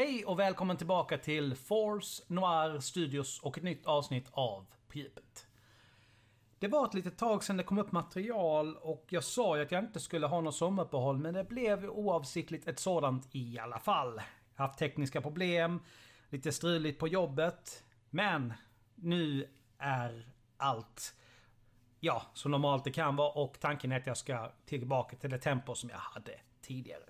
Hej och välkommen tillbaka till Force Noir Studios och ett nytt avsnitt av Pipet. Det var ett litet tag sedan det kom upp material och jag sa ju att jag inte skulle ha något sommaruppehåll men det blev oavsiktligt ett sådant i alla fall. Jag har haft tekniska problem, lite struligt på jobbet. Men nu är allt ja, så normalt det kan vara och tanken är att jag ska tillbaka till det tempo som jag hade tidigare.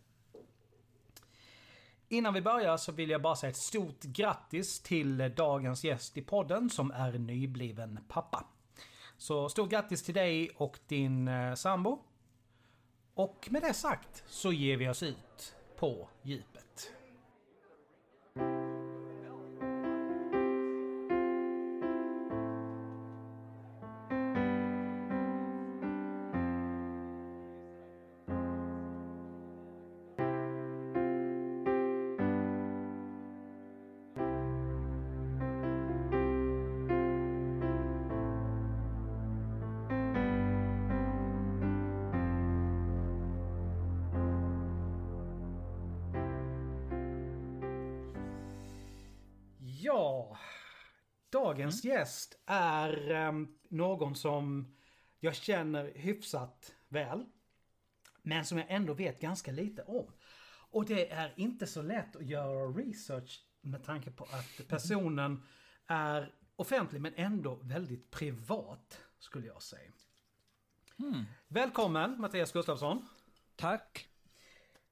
Innan vi börjar så vill jag bara säga ett stort grattis till dagens gäst i podden som är nybliven pappa. Så stort grattis till dig och din eh, sambo. Och med det sagt så ger vi oss ut på djupet. Dagens gäst är ehm, någon som jag känner hyfsat väl. Men som jag ändå vet ganska lite om. Och det är inte så lätt att göra research med tanke på att personen är offentlig men ändå väldigt privat skulle jag säga. Välkommen Mattias Gustafsson. Tack.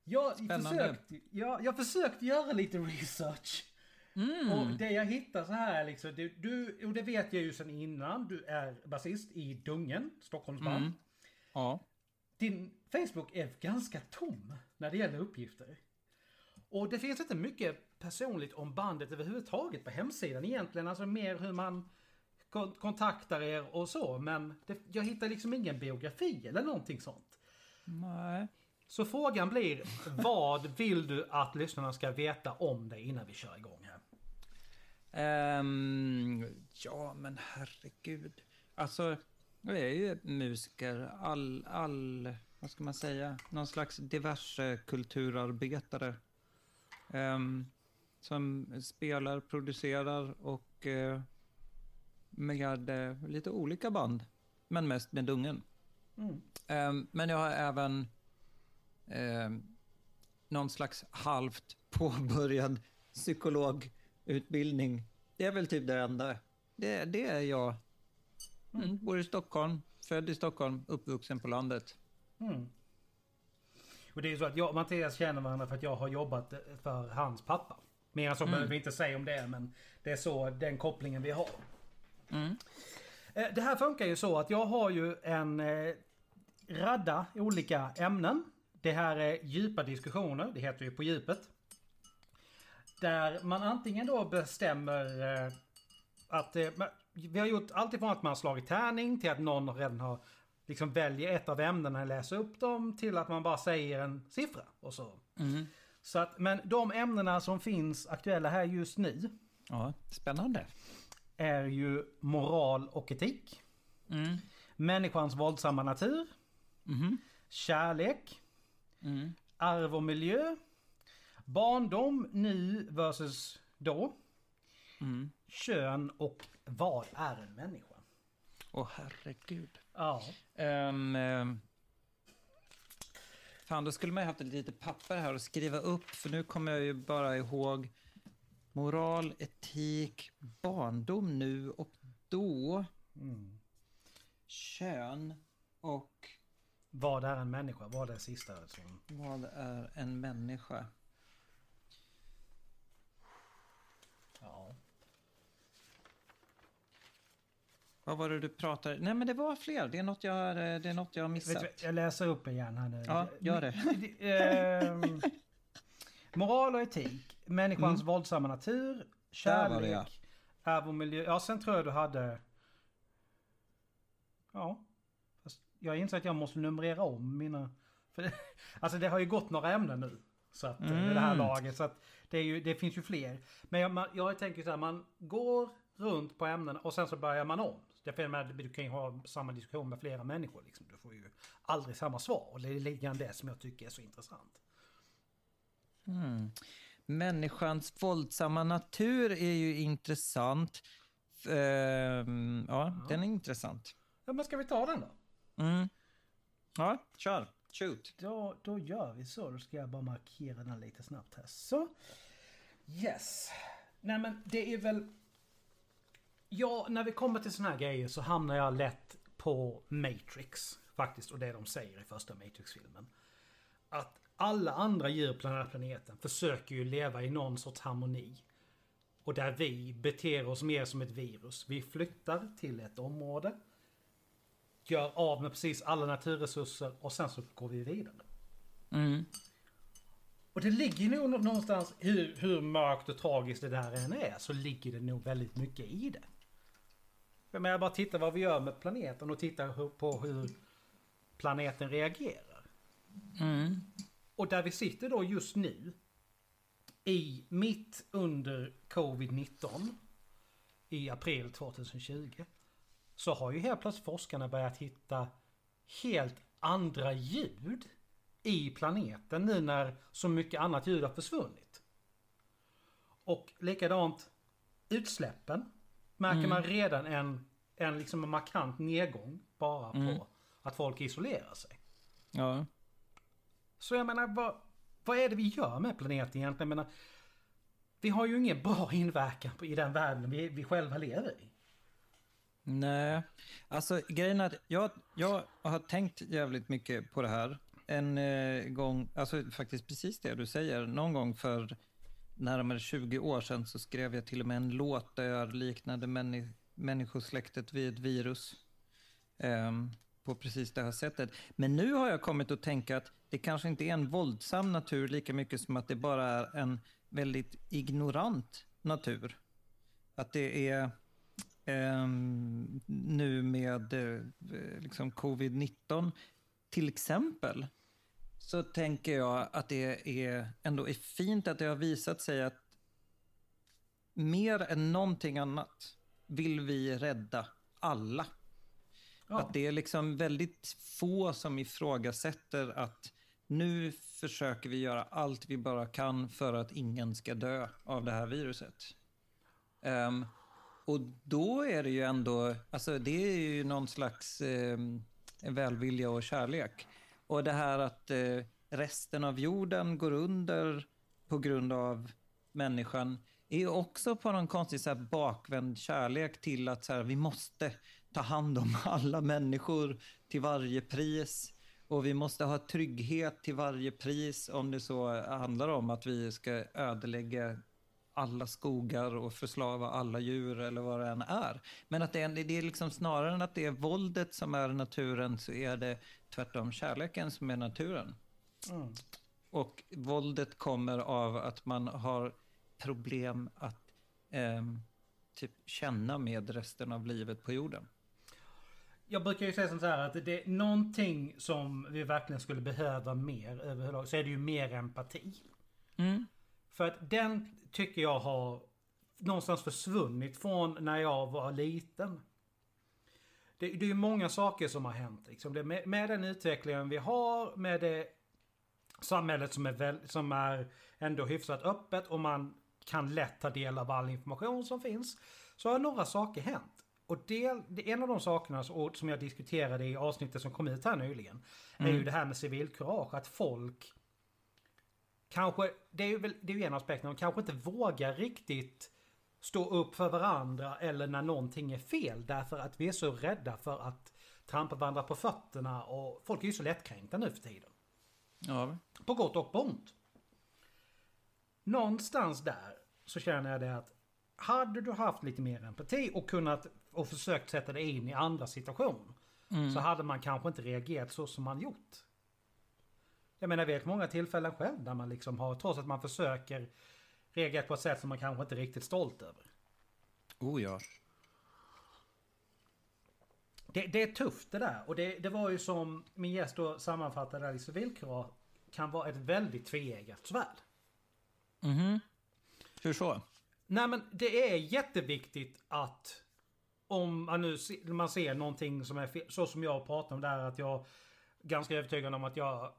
Jag Spännande. försökt, jag, jag försökt göra lite research. Och det jag hittar så här liksom, du, du, och det vet jag ju sedan innan, du är basist i Dungen, Stockholmsband. Ja. Din Facebook är ganska tom när det gäller uppgifter. Och det finns inte mycket personligt om bandet överhuvudtaget på hemsidan egentligen. Alltså mer hur man kon- kontaktar er och så. Men det, jag hittar liksom ingen biografi eller någonting sånt. Nej. Så frågan blir, vad vill du att lyssnarna ska veta om dig innan vi kör igång Ehm, ja, men herregud. Alltså, jag är ju musiker. All, all, vad ska man säga? Någon slags diverse kulturarbetare. Ehm, som spelar, producerar och eh, med eh, lite olika band. Men mest med Dungen. Mm. Ehm, men jag har även ehm, någon slags halvt påbörjad psykologutbildning. Det är väl typ det enda. Det, det är jag. Mm, bor i Stockholm, född i Stockholm, uppvuxen på landet. Mm. Och det är ju så att jag och Mattias känner varandra för att jag har jobbat för hans pappa. Mer än så behöver vi inte säga om det, men det är så den kopplingen vi har. Mm. Eh, Det här funkar ju så att jag har ju en eh, radda olika ämnen. Det här är djupa diskussioner, det heter ju På djupet. Där man antingen då bestämmer eh, att... Eh, vi har gjort allt ifrån att man har slagit tärning till att någon redan har liksom väljer ett av ämnena och läser upp dem till att man bara säger en siffra och så. Mm. så att, men de ämnena som finns aktuella här just nu Ja, spännande. är ju moral och etik. Mm. Människans våldsamma natur. Mhm. Kärlek. Mm. Arv och miljö. Barndom nu versus då. Mm. Kön och vad är en människa? Åh, herregud. Ja. Um, um, fan, då skulle man ju haft ett litet papper här att skriva upp, för nu kommer jag ju bara ihåg moral, etik, barndom nu och då, Mm. kön och Vad är en människa? Vad är det sista som... vad är en människa? Ja. Vad var det du pratade? Nej, men det var fler. Det är något jag, eh, det är något jag har Vet missat. du, jag läser upp igen här nu. Ja, gör det. Ehm, moral och etik. Människans våldsamma natur. Mm. Det, ja. Kärlek. Arv och miljö. Ja, sen tror jag du hade... Ja. Fast jag inser att jag måste numrera om mina... För det, alltså det har ju gått några ämnen nu. Så att, mm. Det här Mm. laget. Så att det, är ju, det finns ju fler. Men jag, man, jag tänker så här, man går runt på ämnena och sen så börjar man om. Det är med, du kan ju ha samma diskussion med flera människor. Liksom. Du får ju aldrig samma svar. Och det är lite grann det som jag tycker är så intressant. Mm. människans våldsamma natur är ju intressant. Ehm, ja, den är intressant. Ja, men ska vi ta den då? Mm. Ja, kör. Shoot. Då, då gör vi så. Då ska jag bara markera den lite snabbt här. Så. Yes. Nej men det är väl... Ja, när vi kommer till såna här grejer så hamnar jag lätt på Matrix. Faktiskt, och det de säger i första Matrix-filmen. Att alla andra djur på den här planeten försöker ju leva i någon sorts harmoni. Och där vi beter oss mer som ett virus. Vi flyttar till ett område. Gör av med precis alla naturresurser och sen så går vi vidare. Mm. Och det ligger nog nå- någonstans, hur, hur mörkt och tragiskt det där än är, så ligger det nog väldigt mycket i det. Jag menar bara titta vad vi gör med planeten och titta hu- på hur planeten reagerar. Mm. Och där vi sitter då just nu, i mitt under covid-19, i april 2020, så har ju helt plötsligt forskarna börjat hitta helt andra ljud i planeten nu när så mycket annat ljud har försvunnit. Och likadant utsläppen märker man redan en, en liksom markant nedgång bara på att folk isolerar sig. Ja. Så jag menar, vad, vad är det vi gör med planeten egentligen? Jag menar, vi har ju ingen bra inverkan på, i den världen vi, vi själva lever i. Nej, alltså grejen är att jag, jag har tänkt jävligt mycket på det här. En eh, gång, alltså faktiskt precis det du säger. Någon gång för närmare 20 år sedan så skrev jag till och med en låt där jag liknade männi människosläktet vid ett virus. Ehm, på precis det här sättet. Men nu har jag kommit att tänka att det kanske inte är en våldsam natur lika mycket som att det bara är en väldigt ignorant natur. Att det är nu med eh, liksom covid-19 till exempel så tänker jag att det är ändå är fint att det har visat sig att mer än någonting annat vill vi rädda alla. Ja. Att det är liksom väldigt få som ifrågasätter att nu försöker vi göra allt vi bara kan för att ingen ska dö av det här viruset. Ehm, och då är det ju ändå, alltså det är ju någon slags eh, välvilja och kärlek. Och det här att eh, resten av jorden går under på grund av människan är också på någon konstig så här, bakvänd kärlek till att så här, vi måste ta hand om alla människor till varje pris. Och vi måste ha trygghet till varje pris om det så handlar om att vi ska ödelägga alla skogar och förslava alla djur eller vad det än är. Men att det är, det är liksom snarare än att det är våldet som är naturen så är det tvärtom kärleken som är naturen. Mm. Och våldet kommer av att man har problem att ehm, typ känna med resten av livet på jorden. Jag brukar ju säga som så här att det är någonting som vi verkligen skulle behöva mer överlag så är det ju mer empati. Mm. För att den tycker jag har någonstans försvunnit från när jag var liten. Det, det är ju många saker som har hänt. Liksom. Det, med, med den utvecklingen vi har, med det samhället som är, väl, som är ändå hyfsat öppet och man kan lätt ta del av all information som finns. Så har några saker hänt. Och det, det, en av de sakerna som jag diskuterade i avsnittet som kom ut här nyligen. Är ju det här med civilkurage. Att folk kanske, det är ju, väl, det är ju en aspekt, de kanske inte vågar riktigt stå upp för varandra eller när någonting är fel. Därför att vi är så rädda för att trampa varandra på fötterna och folk är ju så lättkränkta nu för tiden. Ja. På gott och på ont. Någonstans där så känner jag det att hade du haft lite mer empati och kunnat och försökt sätta dig in i andra situation. Så hade man kanske inte reagerat så som man gjort. Jag menar, jag vet många tillfällen själv där man liksom har, trots att man försöker, reagerat på ett sätt som man kanske inte är riktigt stolt över. Oh ja. Det, det är tufft det där. Och det, det var ju som min gäst då sammanfattade där i civilkurage kan vara ett väldigt tveeggat svärd. Mhm. Hur så? Nej men det är jätteviktigt att om man nu man ser någonting som är fel, så som jag pratar om där att jag ganska övertygad om att jag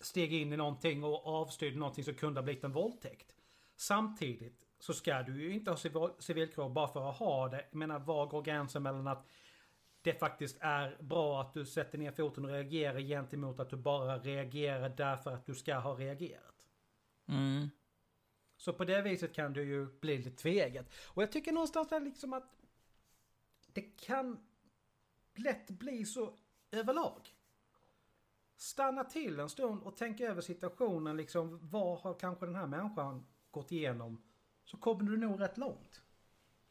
steg in i någonting och avstyrde någonting som kunde ha blivit en våldtäkt. Samtidigt så ska du ju inte ha civil- civilkurage bara för att ha det. Jag menar, var går gränsen mellan att det faktiskt är bra att du sätter ner foten och reagerar gentemot att du bara reagerar därför att du ska ha reagerat. Mm. Så på det viset kan du ju bli lite tveget. Och jag tycker någonstans där liksom att det kan lätt bli så överlag. Stanna till en stund och tänk över situationen liksom. Vad har kanske den här människan gått igenom? Så kommer du nog rätt långt.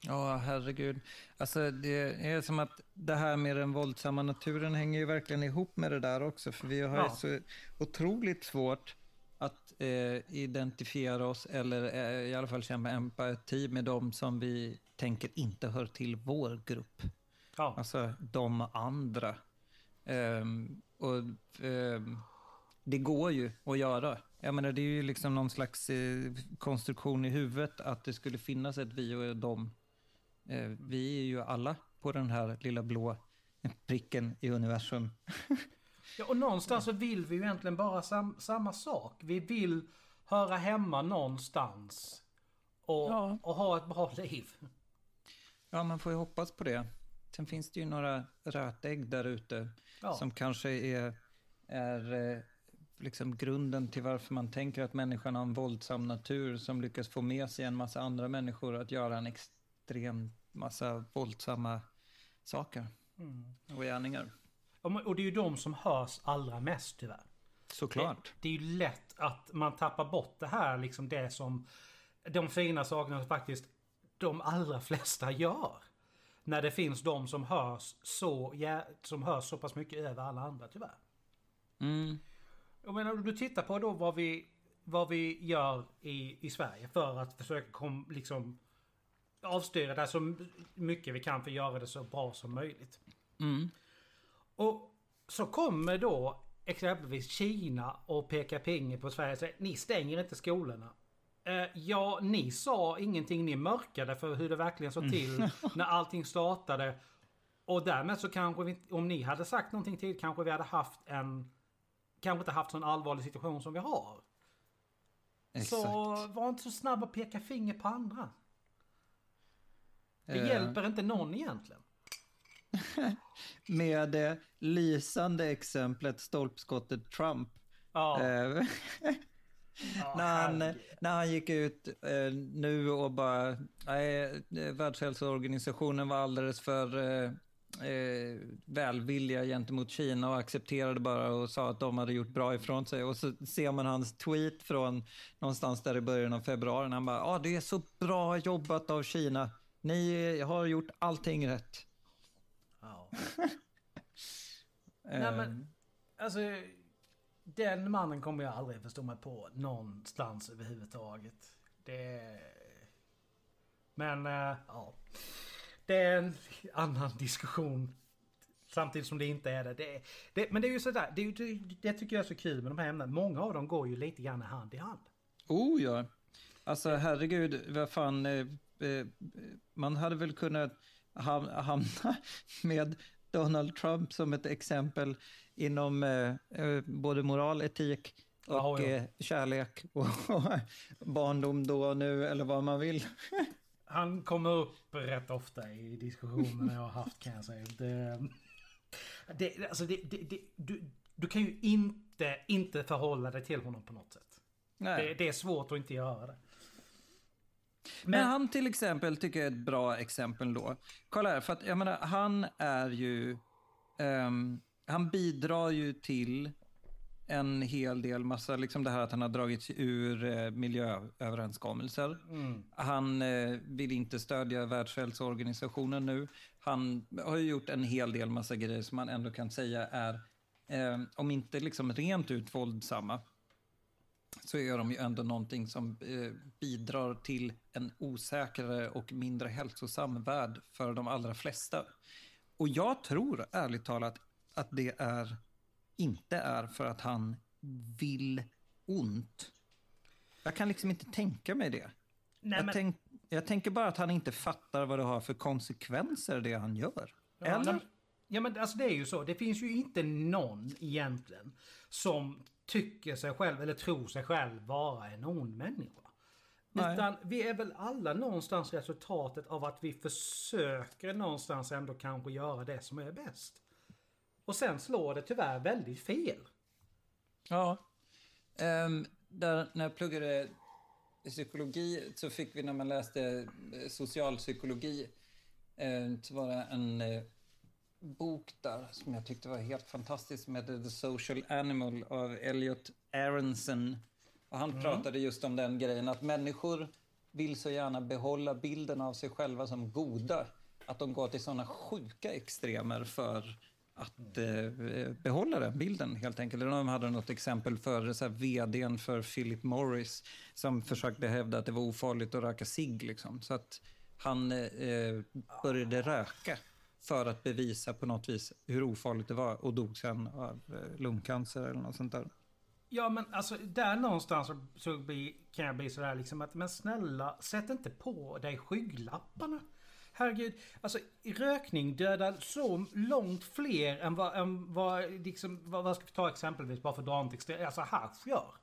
Ja, herregud. Alltså, det är som att det här med den våldsamma naturen hänger ju verkligen ihop med det där också. För vi har Ja. så otroligt svårt att eh, identifiera oss eller eh, i alla fall känna empati med de som vi tänker inte hör till vår grupp. Ja. Alltså de andra. Ehm, och ehm, det går ju att göra. Jag menar, det är ju liksom någon slags eh, konstruktion i huvudet att det skulle finnas ett vi och dem. Eh, vi är ju alla på den här lilla blå pricken i universum. Ja, och någonstans så vill vi ju egentligen bara sam samma sak. Vi vill höra hemma någonstans. Och, Ja. och ha ett bra liv. Ja, man får ju hoppas på det. Sen finns det ju några rötägg där ute Ja. som kanske är, är eh, liksom grunden till varför man tänker att människan har en våldsam natur som lyckas få med sig en massa andra människor att göra en extrem massa våldsamma saker Mm. och gärningar. Och och det är ju de som hörs allra mest tyvärr. Såklart. Det, det är ju lätt att man tappar bort det här, liksom det som... De fina sakerna som faktiskt de allra flesta gör. När det finns de som hörs så, ja, som hörs så pass mycket över alla andra tyvärr. Mm. Jag menar, om du tittar på då vad vi, vad vi gör i, i Sverige för att försöka kom, liksom avstyra det så mycket vi kan för att göra det så bra som möjligt. Mm. Och så kommer då exempelvis Kina och pekar finger på Sverige och säger ni stänger inte skolorna. Eh, ja, ni sa ingenting, ni mörkade för hur det verkligen såg till när allting startade. Och därmed så kanske vi, om ni hade sagt någonting till kanske vi hade haft en, kanske inte haft sån allvarlig situation som vi har. Exakt. Så var inte så snabb att peka finger på andra. Det Eh, hjälper inte någon egentligen. Med det lysande exemplet stolpskottet Trump. Ja, Eh, ja, när, han, herregud. när han gick ut eh, nu och bara, nej, eh, Världshälsoorganisationen var alldeles för eh, eh, välvilliga gentemot Kina och accepterade bara och sa att de hade gjort bra ifrån sig. Och så ser man hans tweet från någonstans där i början av februari. när Han bara, ja ah, det är så bra jobbat av Kina. Ni har gjort allting rätt. Ja. Eh, Nej, men- Alltså, den mannen kommer jag aldrig förstå mig på någonstans överhuvudtaget. Det... Men, äh, ja. Det är en annan diskussion. Samtidigt som det inte är det. det, det men det är ju sådär, det, det, det tycker jag är så kul med de här ämnena. Många av dem går ju lite grann hand i hand. Oh ja. Alltså herregud, vad fan. Eh, eh, man hade väl kunnat ham- hamna med Donald Trump som ett exempel inom eh, eh, både moral, etik och Ja, ja. Eh, kärlek och, barndom då och nu eller vad man vill. Han kommer upp rätt ofta i diskussionerna jag har haft kan jag säga. Det, det, alltså det, det, du, du kan ju inte, inte förhålla dig till honom på något sätt. Nej. Det, är svårt att inte göra det. Men, Men, han till exempel tycker jag är ett bra exempel då. Kolla här, för att jag menar, han är ju... ehm, han bidrar ju till en hel del massa, liksom det här att han har dragit sig ur eh, miljööverenskommelser. mm, Han eh, vill inte stödja Världshälsoorganisationen nu. Han har ju gjort en hel del massa grejer som man ändå kan säga är, eh, om inte liksom rent ut våldsamma, så är de ju ändå någonting som eh, bidrar till en osäkrare och mindre hälsosam värld för de allra flesta. Och jag tror ärligt talat att det är, inte är för att han vill ont. Jag kan liksom inte tänka mig det. nej, Jag, men, tänk, jag tänker bara att han inte fattar vad det har för konsekvenser det han gör. ja, Eller? nej, ja men alltså det är ju så. Det finns ju inte någon egentligen som tycker sig själv eller tror sig själv vara en ond människa. Nej. Utan vi är väl alla någonstans resultatet av att vi försöker någonstans ändå kanske göra det som är bäst. Och sen slår det tyvärr väldigt fel. Ja. Ehm, där, när jag pluggade psykologi så fick vi när man läste eh, socialpsykologi eh, så var det en eh, bok där som jag tyckte var helt fantastisk som hette The Social Animal av Elliot Aronson. Och han pratade just om den grejen att människor vill så gärna behålla bilden av sig själva som goda att de går till sådana sjuka extremer för att eh, behålla den bilden helt enkelt. De hade något exempel för så här, vdn för Philip Morris som försökte hävda att det var ofarligt att röka cigg. Liksom. Så att han eh, började röka för att bevisa på något vis hur ofarligt det var och dog sen av eh, lungcancer eller något sånt där. Ja men alltså där någonstans så, så kan jag bli sådär liksom att men snälla sätt inte på dig skygglapparna. Herregud, alltså rökning dödar så långt fler än vad, än vad, liksom, vad, vad ska vi ta exempelvis bara för att dra något alltså hasch gör.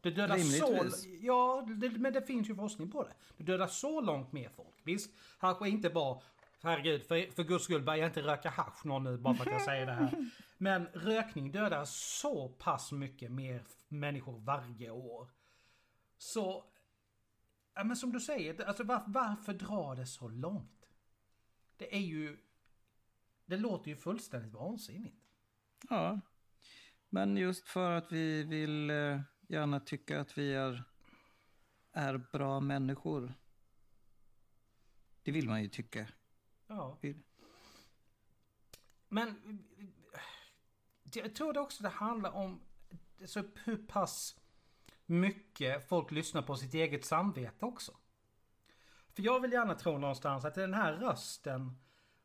Det dödar så... Rimligtvis. Ja, det, men det finns ju forskning på det. Det dödar så långt mer folk. Visst, hasch är inte bra. Herregud, för, för guds skull, börja inte röka hasch någon nu bara för att jag säger det här. Men rökning dödar så pass mycket mer människor varje år. Så... Ja, men som du säger, alltså var, varför dra det så långt? Det är ju... Det låter ju fullständigt vansinnigt. Ja, men just för att vi vill eh, gärna tycka att vi är, är bra människor. Det vill man ju tycka. Ja. Men jag tror det också det handlar om så hur pass mycket folk lyssnar på sitt eget samvete också. För jag vill gärna tro någonstans att den här rösten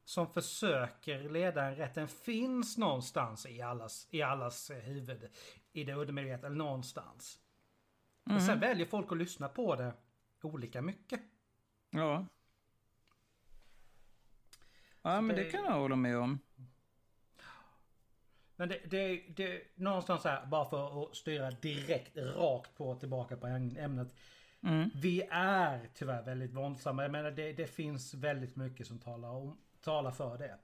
som försöker leda en rätt, den finns någonstans i allas, i allas eh, huvud. I det undermedvetna, eller någonstans. Men sen väljer folk att lyssna på det olika mycket. Ja. Ja, men det det- kan jag hålla med om. Men det, det, det någonstans här, bara för att styra direkt rakt på tillbaka på ämnet. Vi är tyvärr väldigt våldsamma. Jag menar det, det finns väldigt mycket som talar, om, talar för det.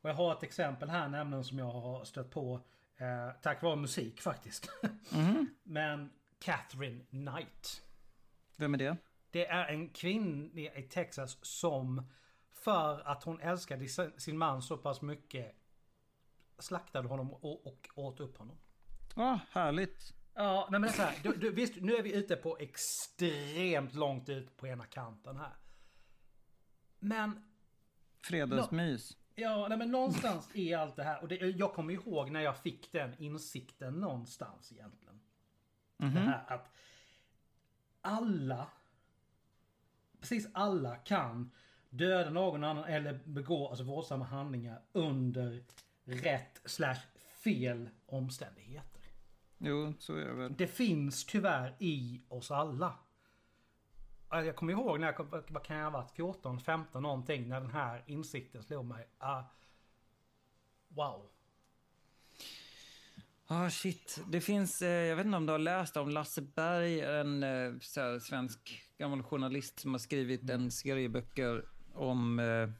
Och jag har ett exempel här nämligen som jag har stött på eh, tack vare musik faktiskt. Men Catherine Knight. Vem är det? Det är en kvinna i Texas som för att hon älskade sin man så pass mycket slaktade honom och, och åt upp honom. Ja, härligt. Ja, nej men så här, du, du, visst, nu är vi ute på extremt långt ut på ena kanten här. Men, Fredagsmys. ja, nej men någonstans i allt det här, och det, jag kommer ihåg när jag fick den insikten någonstans egentligen. Det här att alla, precis alla kan döda någon annan eller begå alltså, våldsamma handlingar under rätt slash fel omständigheter. Jo, så är det väl. Det finns tyvärr i oss alla. Ja, Jag kommer ihåg när jag, vad kan jag ha varit, 14, 15 någonting, när den här insikten slog mig. Ah, wow. Ah, shit. Det finns, eh, jag vet inte om du har läst om Lasse Berg, en eh, här, svensk gammal journalist som har skrivit en serie böcker om... Eh,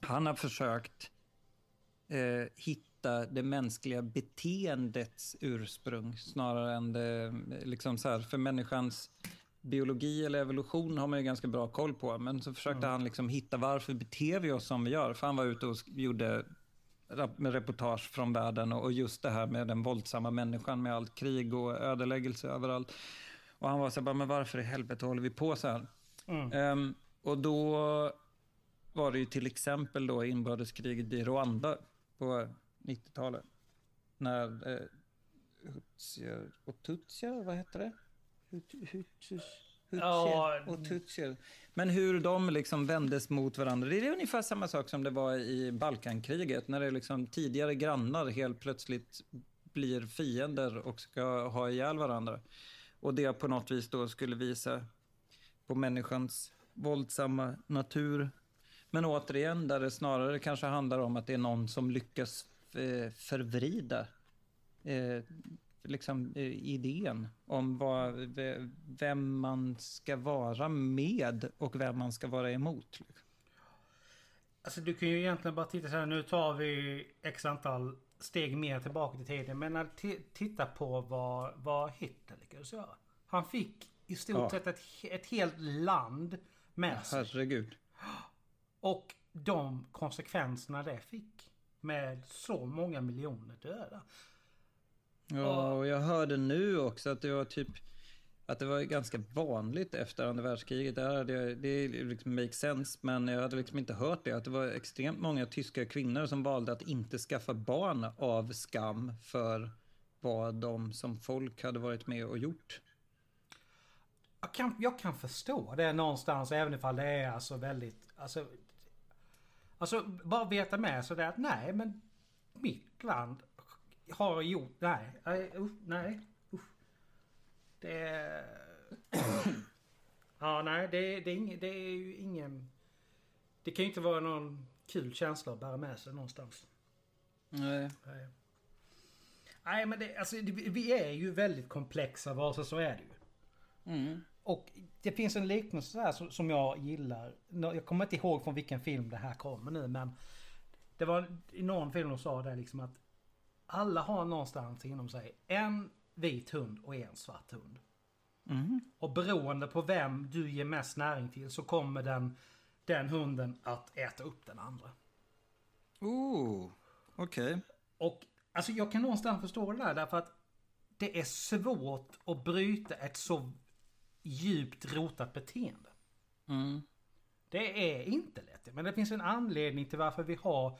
han har försökt eh, hitta det mänskliga beteendets ursprung snarare än det, liksom så här, för människans biologi eller evolution har man ju ganska bra koll på. Men så försökte han liksom hitta varför beter vi oss som vi gör. För han var ute och gjorde reportage från världen och just det här med den våldsamma människan med allt krig och ödeläggelse överallt. Och han var så här, men varför i helvete håller vi på så här? Mm. Ehm, och då var det ju till exempel då inbördeskriget i Rwanda på 90-talet. När eh, Hutsier och Tutsier, vad heter det? Hut, Hutsier och Tutsier. Men hur de liksom vändes mot varandra. Det är ungefär samma sak som det var i Balkankriget. När det liksom tidigare grannar helt plötsligt blir fiender och ska ha ihjäl varandra. Och det på något vis då skulle visa på människans våldsamma natur. Men återigen, där det snarare kanske handlar om att det är någon som lyckas eh, förvrida eh, liksom, eh, idén om vad, ve- vem man ska vara med och vem man ska vara emot. Alltså du kan ju egentligen bara titta så här. Nu tar vi x antal steg mer tillbaka till tiden. Men när titta på vad, vad Hitler lyckades göra. Han fick i stort Ja. sett ett, ett helt land med sig. Herregud. Och de konsekvenserna det fick. Med så många miljoner döda. Ja, och jag hörde nu också att det var typ att det var ganska vanligt efter andra världskriget. Där hade jag, det liksom make sense, men jag hade liksom inte hört det. Att det var extremt många tyska kvinnor som valde att inte skaffa barn av skam för vad de som folk hade varit med och gjort. Jag kan, jag kan förstå det någonstans även ifall det är alltså väldigt... Alltså, alltså bara veta med sig det att nej men mitt land har gjort... Nej. Nej. Usch, nej. Usch. Det är... Ja nej det, det, är ing, det är ju ingen... Det kan ju inte vara någon kul känsla att bära med sig någonstans. Nej. Nej, nej men det, alltså, det, vi är ju väldigt komplexa varelser, så är det ju. Mm. Och det finns en liknelse där som, som jag gillar. Jag kommer inte ihåg från vilken film det här kommer nu men Det var i någon film de sa det liksom att Alla har någonstans inom sig en vit hund och en svart hund. Mm. Och beroende på vem du ger mest näring till så kommer den, den hunden att äta upp den andra. Oh, okej. Och alltså jag kan någonstans förstå det där därför att det är svårt att bryta ett så djupt rotat beteende. Mm. Det är inte lätt. Men det finns en anledning till varför vi har...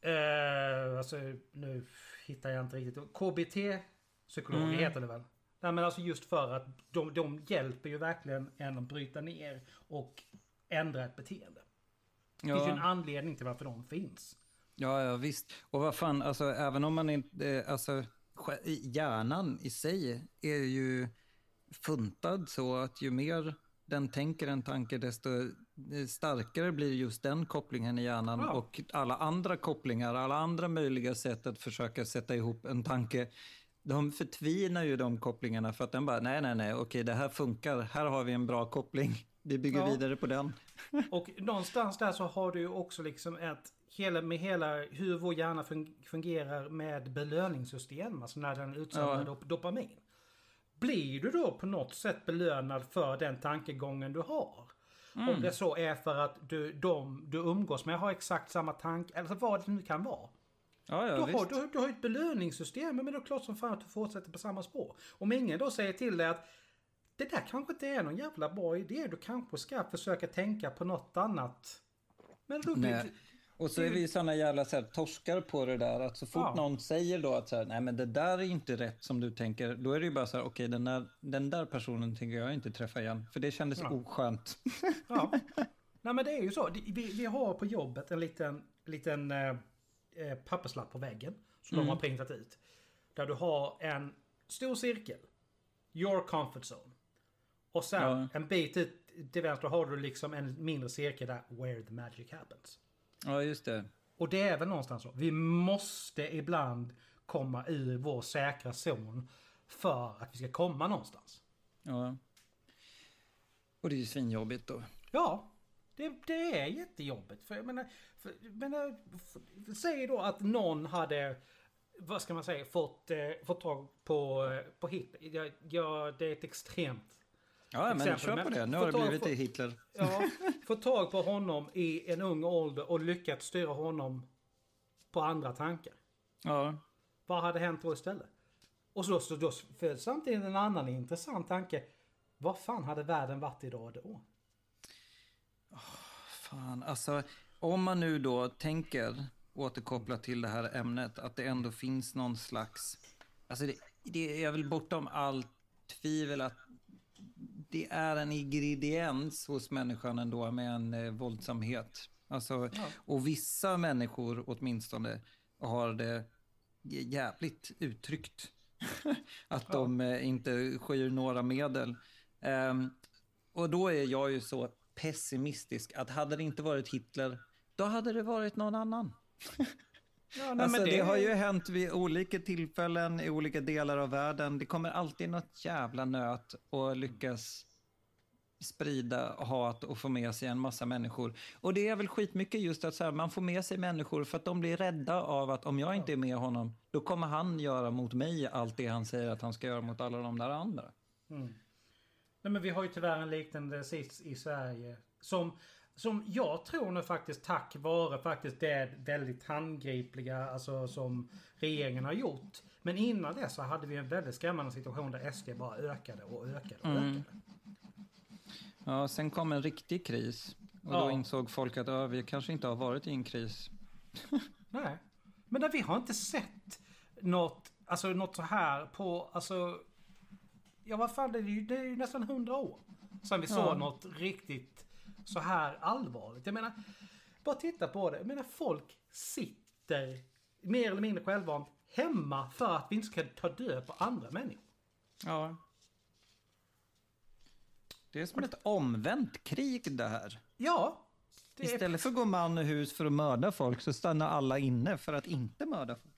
Eh, alltså nu hittar jag inte riktigt. KBT-psykologer Mm. heter det väl? Nej men alltså just för att de, de hjälper ju verkligen en att bryta ner och ändra ett beteende. Det finns ju en anledning till varför de finns. ja, ja, visst. Och vad fan, alltså även om man inte, eh, alltså hjärnan i sig är ju funtad så att ju mer den tänker en tanke desto starkare blir just den kopplingen i hjärnan Ja. och alla andra kopplingar, alla andra möjliga sätt att försöka sätta ihop en tanke de förtvinar ju de kopplingarna för att den bara, nej, nej, nej, okej, det här funkar, här har vi en bra koppling, vi bygger Ja. vidare på den. Och någonstans där så har du ju också liksom ett hela, med hela hur vår hjärna fun- fungerar med belöningssystem, alltså när den utsöndrar Ja. dop- dopamin. Blir du då på något sätt belönad för den tankegången du har? Om det så är för att du, de du umgås med har exakt samma tanke, eller vad det nu kan vara. Ja, ja, Du har, du, du har ju ett belöningssystem, men det är klart som fan att du fortsätter på samma spår. Om ingen då säger till dig att det där kanske inte är någon jävla bra idé, du kanske ska försöka tänka på något annat. Men då. Och så är vi såna jävla så här, torskar på det där att så fort Ja. någon säger då att så här, nej men det där är inte rätt som du tänker, då är det ju bara så här, okej den, där, den där personen tänker jag inte träffa igen, för det kändes Ja. oskönt. Ja. Nej men det är ju så. Vi, vi har på jobbet en liten, liten eh, eh, papperslapp på väggen. Som de har printat ut. Där du har en stor cirkel. Your comfort zone. Och sen Ja. en bit ut till vänster har du liksom en mindre cirkel där where the magic happens. Ja, just det. Och det är väl någonstans så. Vi måste ibland komma ur vår säkra zon. För att vi ska komma någonstans. Ja. Och det är ju svinjobbigt då. Ja, det, det är jättejobbigt. För jag menar, för, jag menar f- säg då att någon hade, vad ska man säga, fått, eh, fått tag på, eh, på Hitler. Ja, ja, det är ett extremt... Ja, men Exempel, kör på det. Nu få har det blivit till Hitler. Ja, fått tag på honom i en ung ålder och lyckats styra honom på andra tankar. Ja. Vad hade hänt då istället? Och så, så då föds samtidigt en annan intressant tanke. Vad fan hade världen varit idag då? Fan, alltså om man nu då tänker återkoppla till det här ämnet att det ändå finns någon slags, alltså det, det är väl bortom allt tvivel att det är en ingrediens hos människan ändå med en eh, våldsamhet. Alltså, Ja. och vissa människor åtminstone har det jävligt uttryckt. att Ja. de eh, inte skyr några medel. Ehm, och då är jag ju så pessimistisk att hade det inte varit Hitler, då hade det varit någon annan. Ja, nej, Alltså, men det... har ju hänt vid olika tillfällen i olika delar av världen. Det kommer alltid något jävla nöt och lyckas sprida hat och få med sig en massa människor. Och det är väl skitmycket just att så här, man får med sig människor för att de blir rädda av att om jag inte är med honom, då kommer han göra mot mig allt det han säger att han ska göra mot alla de där andra. Mm. Nej, men vi har ju tyvärr en liknande sits i Sverige. Som, som jag tror nu faktiskt tack vare faktiskt det väldigt handgripliga alltså, som regeringen har gjort. Men innan det så hade vi en väldigt skrämmande situation där SD bara ökade och ökade och Mm. ökade. Ja, sen kom en riktig kris. Och Ja. då insåg folk att ja, vi kanske inte har varit i en kris. Nej. Men där vi har inte sett något, alltså något så här på, alltså... Ja vad fan, det är ju, det är ju nästan hundra år sedan vi Ja. såg något riktigt så här allvarligt. Jag menar, bara titta på det. Jag menar folk sitter mer eller mindre självvant hemma för att vi inte ska ta död på andra människor. Ja. Det är som ett omvänt krig det här. Ja. Det är, Istället för att gå man och hus för att mörda folk så stannar alla inne för att inte mörda folk.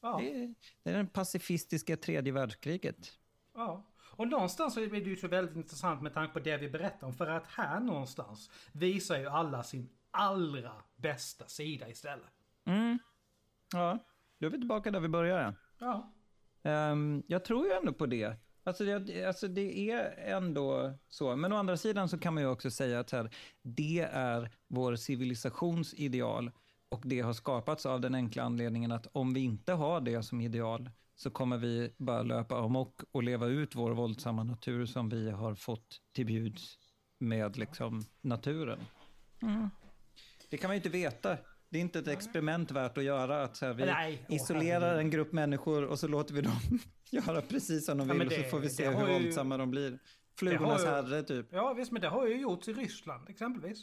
ja, Det är, det är det pacifistiska tredje världskriget. ja. Och någonstans så är det ju så väldigt intressant med tanke på det vi berättar om. För att här någonstans visar ju alla sin allra bästa sida istället. Mm. Ja, då är vi tillbaka där vi började. Ja. Ehm, jag tror ju ändå på det. Alltså det, alltså det är ändå så. Men å andra sidan så kan man ju också säga att här, det är vår civilisations ideal. Och det har skapats av den enkla anledningen att om vi inte har det som ideal så kommer vi bara löpa amok och leva ut vår våldsamma natur som vi har fått till bjuds med liksom naturen. Mm. Det kan man ju inte veta. Det är inte ett experiment värt att göra. Att så här, vi Nej, isolerar en grupp människor och så låter vi dem göra precis som de Ja, vill men och så det- får vi se det hur ju- våldsamma de blir. Flugornas ju- herre typ. Ja visst, men det har ju gjorts i Ryssland exempelvis.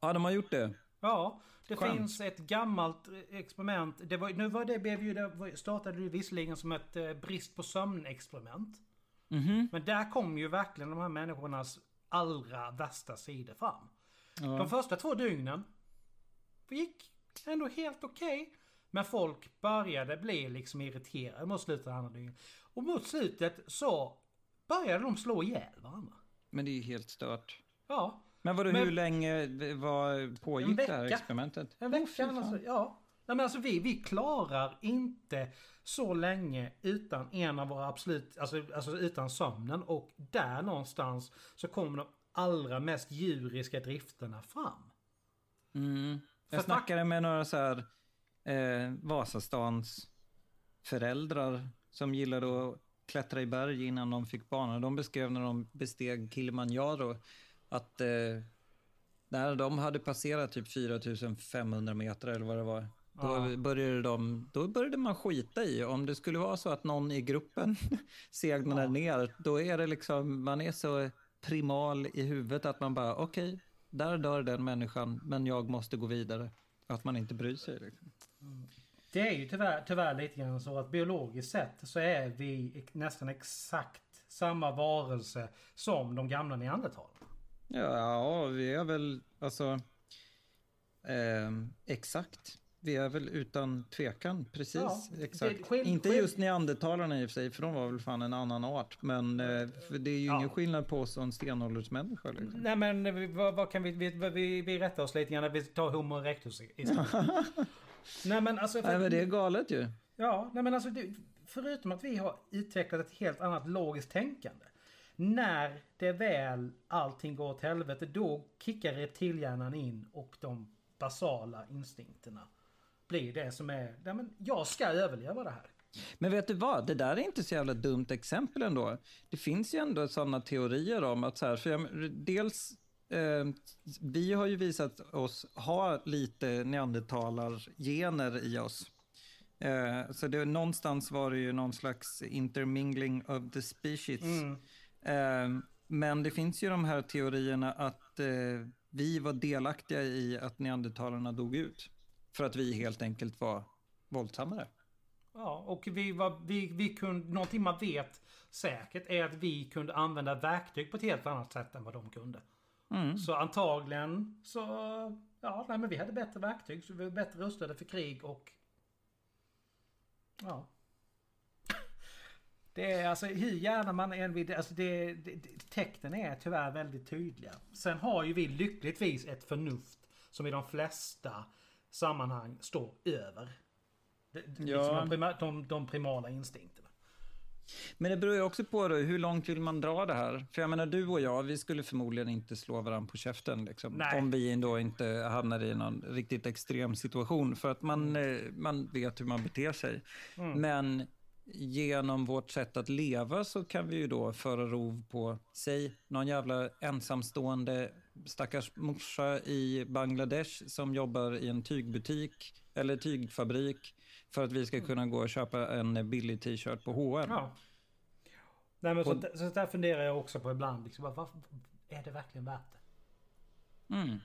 Ja, de har gjort det. Ja, det Skönt. finns ett gammalt eh, experiment. Det var, nu var det, blev ju, det startade ju visserligen som ett eh, brist på sömn-experiment. Mhm. Men där kom ju verkligen de här människornas allra värsta sidor fram. Ja. De första två dygnen gick ändå helt okej. Men folk började bli liksom irriterade mot slutet av andra dygnet. Och mot slutet så började de slå ihjäl varandra. Men det är ju helt stört. Ja, Men vadå, Men- hur länge var, pågick det här experimentet? en vecka. fan. alltså, ja. Nej, men alltså vi, vi klarar inte så länge utan en av våra absolut, alltså, alltså utan sömnen. Och där någonstans så kommer de allra mest djuriska drifterna fram. Mm. För Jag snackade med några så här eh, Vasastans föräldrar som gillade att klättra i berg innan de fick barn. De beskrev när de besteg Kilimanjaro att eh, när de hade passerat typ 4500 meter eller vad det var. Då, Ja. började de, då började man skita i. Om det skulle vara så att någon i gruppen segnade Ja. ner, då är det liksom, man är så primal i huvudet att man bara, okej, där dör den människan, men jag måste gå vidare. Att man inte bryr sig. Liksom. Det är ju tyvärr, tyvärr lite grann så att biologiskt sett så är vi nästan exakt samma varelse som de gamla neandertalarna. Ja, vi är väl, alltså, ehm, exakt. Vi är väl utan tvekan, precis. Ja, exakt. skill- inte just neandertalarna i och för sig, för de var väl fan en annan art. Men eh, för det är ju Ja. ingen skillnad på oss och en stenåldersmänniska. Liksom. Nej men vi- vad, vad kan vi, vi, vi, vi rättar oss lite grann när vi tar Homo erectus istället. nej men alltså. för- Nej, men det är galet ju. Ja, nej men alltså det, förutom att vi har utvecklat ett helt annat logiskt tänkande. När det väl allting går åt helvete då kickar reptilhjärnan in och de basala instinkterna blir det som är, nej men jag ska överleva det här. Men vet du vad, det där är inte så jävla dumt exempel ändå. Det finns ju ändå sådana teorier om att så här, för jag, dels eh, vi har ju visat oss ha lite neandertalargener i oss. Eh, så det, någonstans var det ju någon slags intermingling of the species. Mm. Eh, men det finns ju de här teorierna att eh, vi var delaktiga i att neandertalarna dog ut. För att vi helt enkelt var våldsammare. Ja, och vi var, vi, vi kunde, någonting man vet säkert är att vi kunde använda verktyg på ett helt annat sätt än vad de kunde. Mm. Så antagligen så, ja, nej men vi hade bättre verktyg så vi var bättre rustade för krig och Ja. Det är alltså hur gärna man än vill, alltså det, det, tecknen är tyvärr väldigt tydliga. Sen har ju vi lyckligtvis ett förnuft som i de flesta sammanhang står över. Det, Ja. liksom de, prima, de, de primala instinkterna. Men det beror ju också på då, hur långt vill man dra det här? För jag menar, du och jag, vi skulle förmodligen inte slå varandra på käften. Liksom, om vi då inte hamnar i någon riktigt extrem situation. För att man, eh, man vet hur man beter sig. Mm. Men genom vårt sätt att leva så kan vi ju då föra rov på, säg, någon jävla ensamstående stackars morsa i Bangladesh som jobbar i en tygbutik eller tygfabrik för att vi ska kunna gå och köpa en billig t-shirt på H&M. Ja. Nej, men Och- sånt, sånt där funderar jag också på ibland. Liksom, vad, vad, är det verkligen värt det? Mm.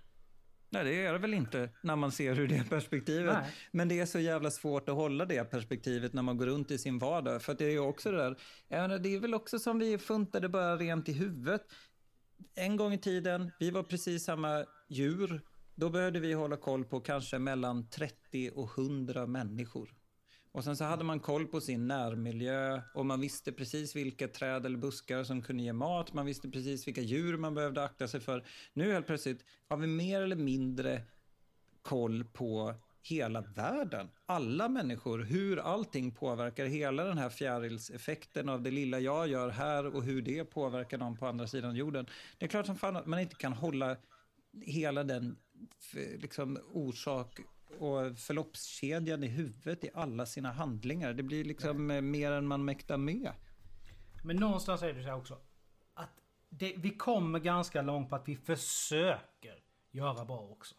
Nej, det är det väl inte när man ser ur det perspektivet. Nej. Men det är så jävla svårt att hålla det perspektivet när man går runt i sin vardag. För det är ju också det där, menar, det är väl också som vi funtade bara rent i huvudet. En gång i tiden, vi var precis samma djur. Då behövde vi hålla koll på kanske mellan 30 och 100 människor. Och sen så hade man koll på sin närmiljö och man visste precis vilka träd eller buskar som kunde ge mat. Man visste precis vilka djur man behövde akta sig för. Nu helt plötsligt har vi mer eller mindre koll på hela världen. Alla människor, hur allting påverkar hela den här fjärilseffekten av det lilla jag gör här och hur det påverkar någon på andra sidan jorden. Det är klart som fan att man inte kan hålla hela den liksom, orsak och förloppskedjan i huvudet i alla sina handlingar. Det blir liksom eh, mer än man mäktar med. Men någonstans är det så här också. Att det, vi kommer ganska långt på att vi försöker göra bra också.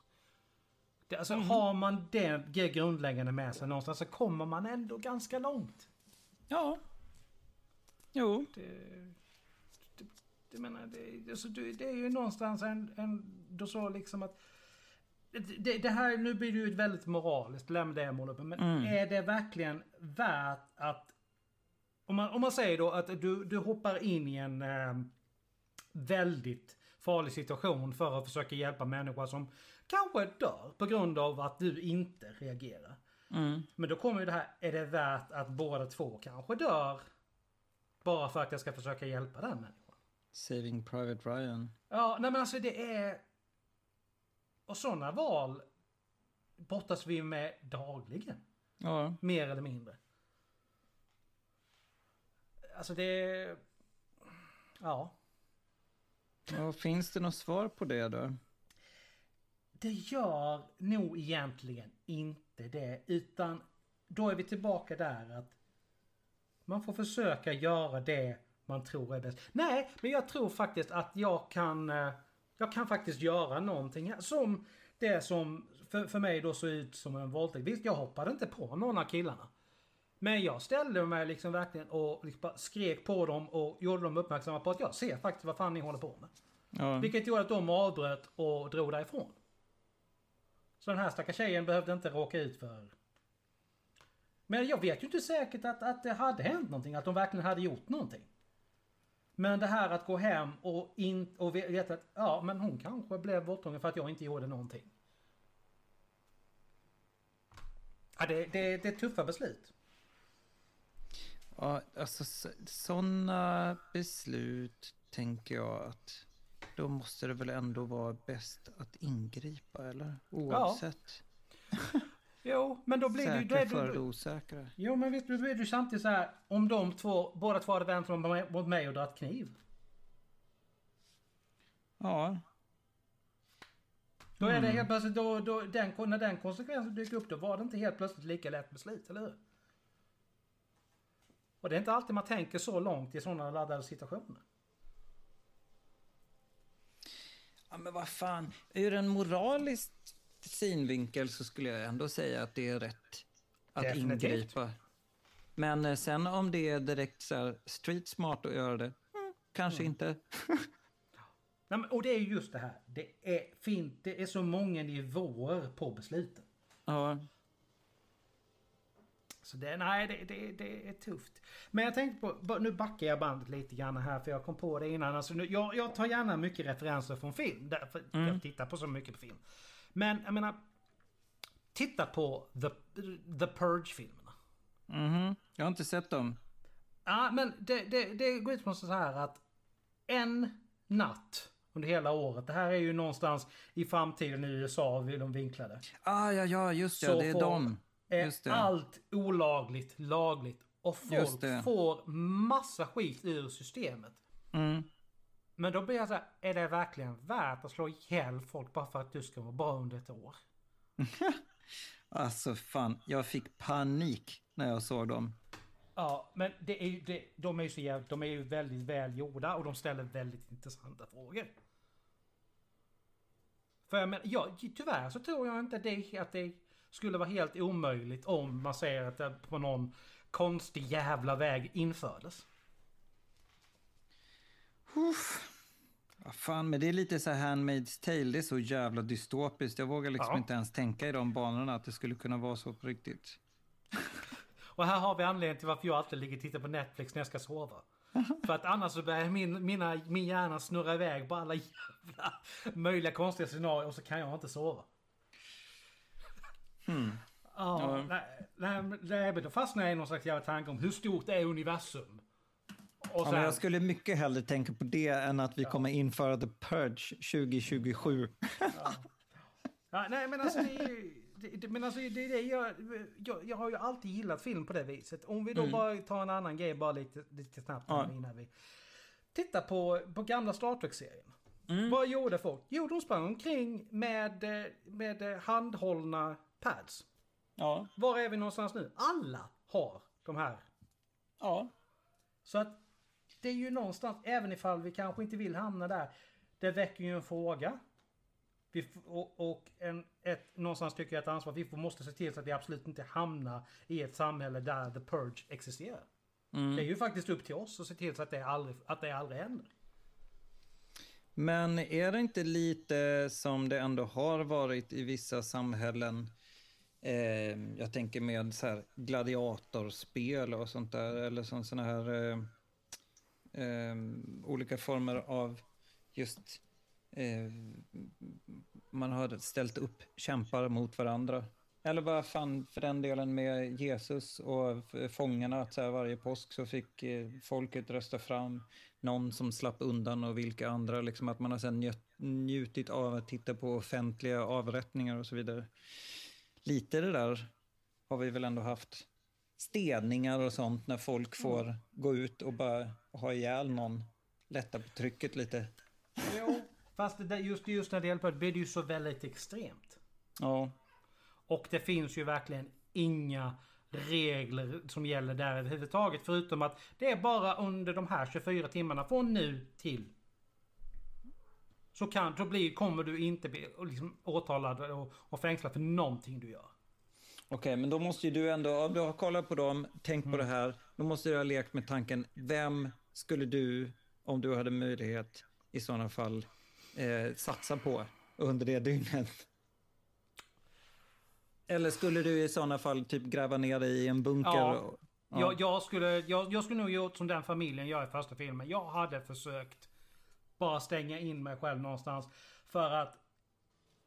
Det, alltså har man det det grundläggande med sig någonstans så kommer man ändå ganska långt. Ja. Jo. Det, det, det menar, det, alltså, det, är ju någonstans en, en så liksom att det, det här, nu blir det ju ett väldigt moraliskt, lämna det jag målar upp, men Mm. är det verkligen värt att om man, om man säger då att du, du hoppar in i en eh, väldigt farlig situation för att försöka hjälpa människor som kanske dör på grund av att du inte reagerar. Mm. Men då kommer ju det här, är det värt att båda två kanske dör? Bara för att jag ska försöka hjälpa den människan? Saving Private Ryan. Ja, nej men alltså det är... Och sådana val brottas vi med dagligen. Ja. Mer eller mindre. Alltså det... Ja. ja. Finns det något svar på det då? Det gör nog egentligen inte det. Utan då är vi tillbaka där att man får försöka göra det man tror är bäst. Nej, men jag tror faktiskt att jag kan eh, Jag kan faktiskt göra någonting här. Som det som för, för mig då såg ut som en våldtäkt. Visst, jag hoppade inte på någon av killarna. Men jag ställde mig liksom verkligen och liksom skrek på dem och gjorde dem uppmärksamma på att jag ser faktiskt vad fan ni håller på med. Ja. Vilket gjorde att de avbröt och drog därifrån. Så den här stackars tjejen behövde inte råka ut för... Men jag vet ju inte säkert att, att det hade hänt någonting, att de verkligen hade gjort någonting. Men det här att gå hem och, in, och ve- veta att ja, men hon kanske blev våldtagen för att jag inte gjorde någonting. Ja, det, det, det är tuffa beslut. Ja, alltså sådana beslut tänker jag att då måste det väl ändå vara bäst att ingripa, eller? Oavsett. Jo, men då blir det ju... Då Säkra är för det, osäkra. Jo men visst, då är det ju samtidigt så här om de två, båda två hade vänt sig mot mig- och dragit kniv. Ja, Då är det helt plötsligt, då, då, den, när den konsekvensen dyker upp, då var det inte helt plötsligt lika lätt beslut, eller hur? Och det är inte alltid man tänker så långt i sådana laddade situationer. Ja, men vad fan. Ur en moralisk synvinkel så skulle jag ändå säga att det är rätt att Definitivt. ingripa. Men eh, sen om det är direkt så här street smart att göra det, mm, kanske inte. Nej, men, och det är ju just det här, det är, fin, det är så många nivåer på besluten. Ja, Så det, nej, det, det, det är tufft. Men jag tänkte på, nu backar jag bandet lite grann här för jag kom på det innan. Alltså nu, jag, jag tar gärna mycket referenser från film. Därför jag tittar på så mycket på film. Men jag menar, titta på The, The Purge-filmerna. Mhm. Jag har inte sett dem. Ja, men det, det, det går ut på så här att en natt under hela året. Det här är ju någonstans i framtiden i USA vid de vinklade. Ah, ja, ja, just det. Så det är får- dem. Är Just det. allt olagligt lagligt. Och Just folk får massa skit ur systemet. Mm. Men då blir jag så här, är det verkligen värt att slå ihjäl folk bara för att du ska vara bra under ett år? Alltså fan, jag fick panik när jag såg dem. Ja, men det är ju, det, de är ju så jävligt, de är ju väldigt väl gjorda och de ställer väldigt intressanta frågor. För jag menar, ja, tyvärr så tror jag inte det, att det skulle vara helt omöjligt om man säger att det på någon konstig jävla väg infördes. Ja, fan, men det är lite så här Handmaid's Tale, det är så jävla dystopiskt. Jag vågar liksom Ja. inte ens tänka i de banorna att det skulle kunna vara så på riktigt. Och här har vi anledningen till varför jag alltid ligger och tittar på Netflix när jag ska sova. För att annars så börjar min, mina, min hjärna snurra iväg på alla jävla möjliga konstiga scenarier och så kan jag inte sova. Hmm. Ja, nej, nej, nej, men då fastnar jag i någon slags jävla tanke om hur stort är universum? Och Ja, men här, jag skulle mycket hellre tänka på det än att vi kommer införa The Purge 2027. ja, nej men alltså det är ju... Det, men alltså det är det jag, jag... Jag har ju alltid gillat film på det viset. Om vi då Mm. bara tar en annan grej bara lite, lite snabbt Ja. innan vi... Titta på, på gamla Star Trek-serien. Mm. Vad gjorde folk? Jo, de sprang omkring med, med handhållna pads. Ja. Var är vi någonstans nu? Alla har de här. Ja. Så att det är ju någonstans, även ifall vi kanske inte vill hamna där. Det väcker ju en fråga. Vi, och och en, ett, någonstans tycker jag ett ansvar. Vi måste se till så att vi absolut inte hamnar i ett samhälle där the purge existerar. Mm. Det är ju faktiskt upp till oss att se till så att det aldrig, att det aldrig händer. Men är det inte lite som det ändå har varit i vissa samhällen? Eh, jag tänker med så här gladiatorspel och sånt där, eller som såna här eh, eh, olika former av just eh, man har ställt upp kämpar mot varandra. Eller vad fan för den delen med Jesus och fångarna, att så här varje påsk så fick eh, folket rösta fram någon som slapp undan och vilka andra. Liksom att man har sen njutit av att titta på offentliga avrättningar och så vidare. Lite det där har vi väl ändå haft. Steningar och sånt när folk får gå ut och bara ha ihjäl någon. Lätta på trycket lite. Jo. Fast det där, just, just när det gäller purge blir det ju så väldigt extremt. Ja. Och det finns ju verkligen inga regler som gäller där överhuvudtaget. Förutom att det är bara under de här 24 timmarna från nu till. Så, kan, så blir, kommer du inte bli liksom, åtalad och, och fängslad för någonting du gör. Okej, men då måste ju du ändå, om du har kollat på dem, tänkt på det här, då måste du ha lekt med tanken, vem skulle du, om du hade möjlighet, i sådana fall eh, satsa på under det dygnet? Eller skulle du i sådana fall typ gräva ner dig i en bunker? Ja. och- Jag, jag, skulle, jag, jag skulle nog gjort som den familjen gör i första filmen. Jag hade försökt bara stänga in mig själv någonstans. För att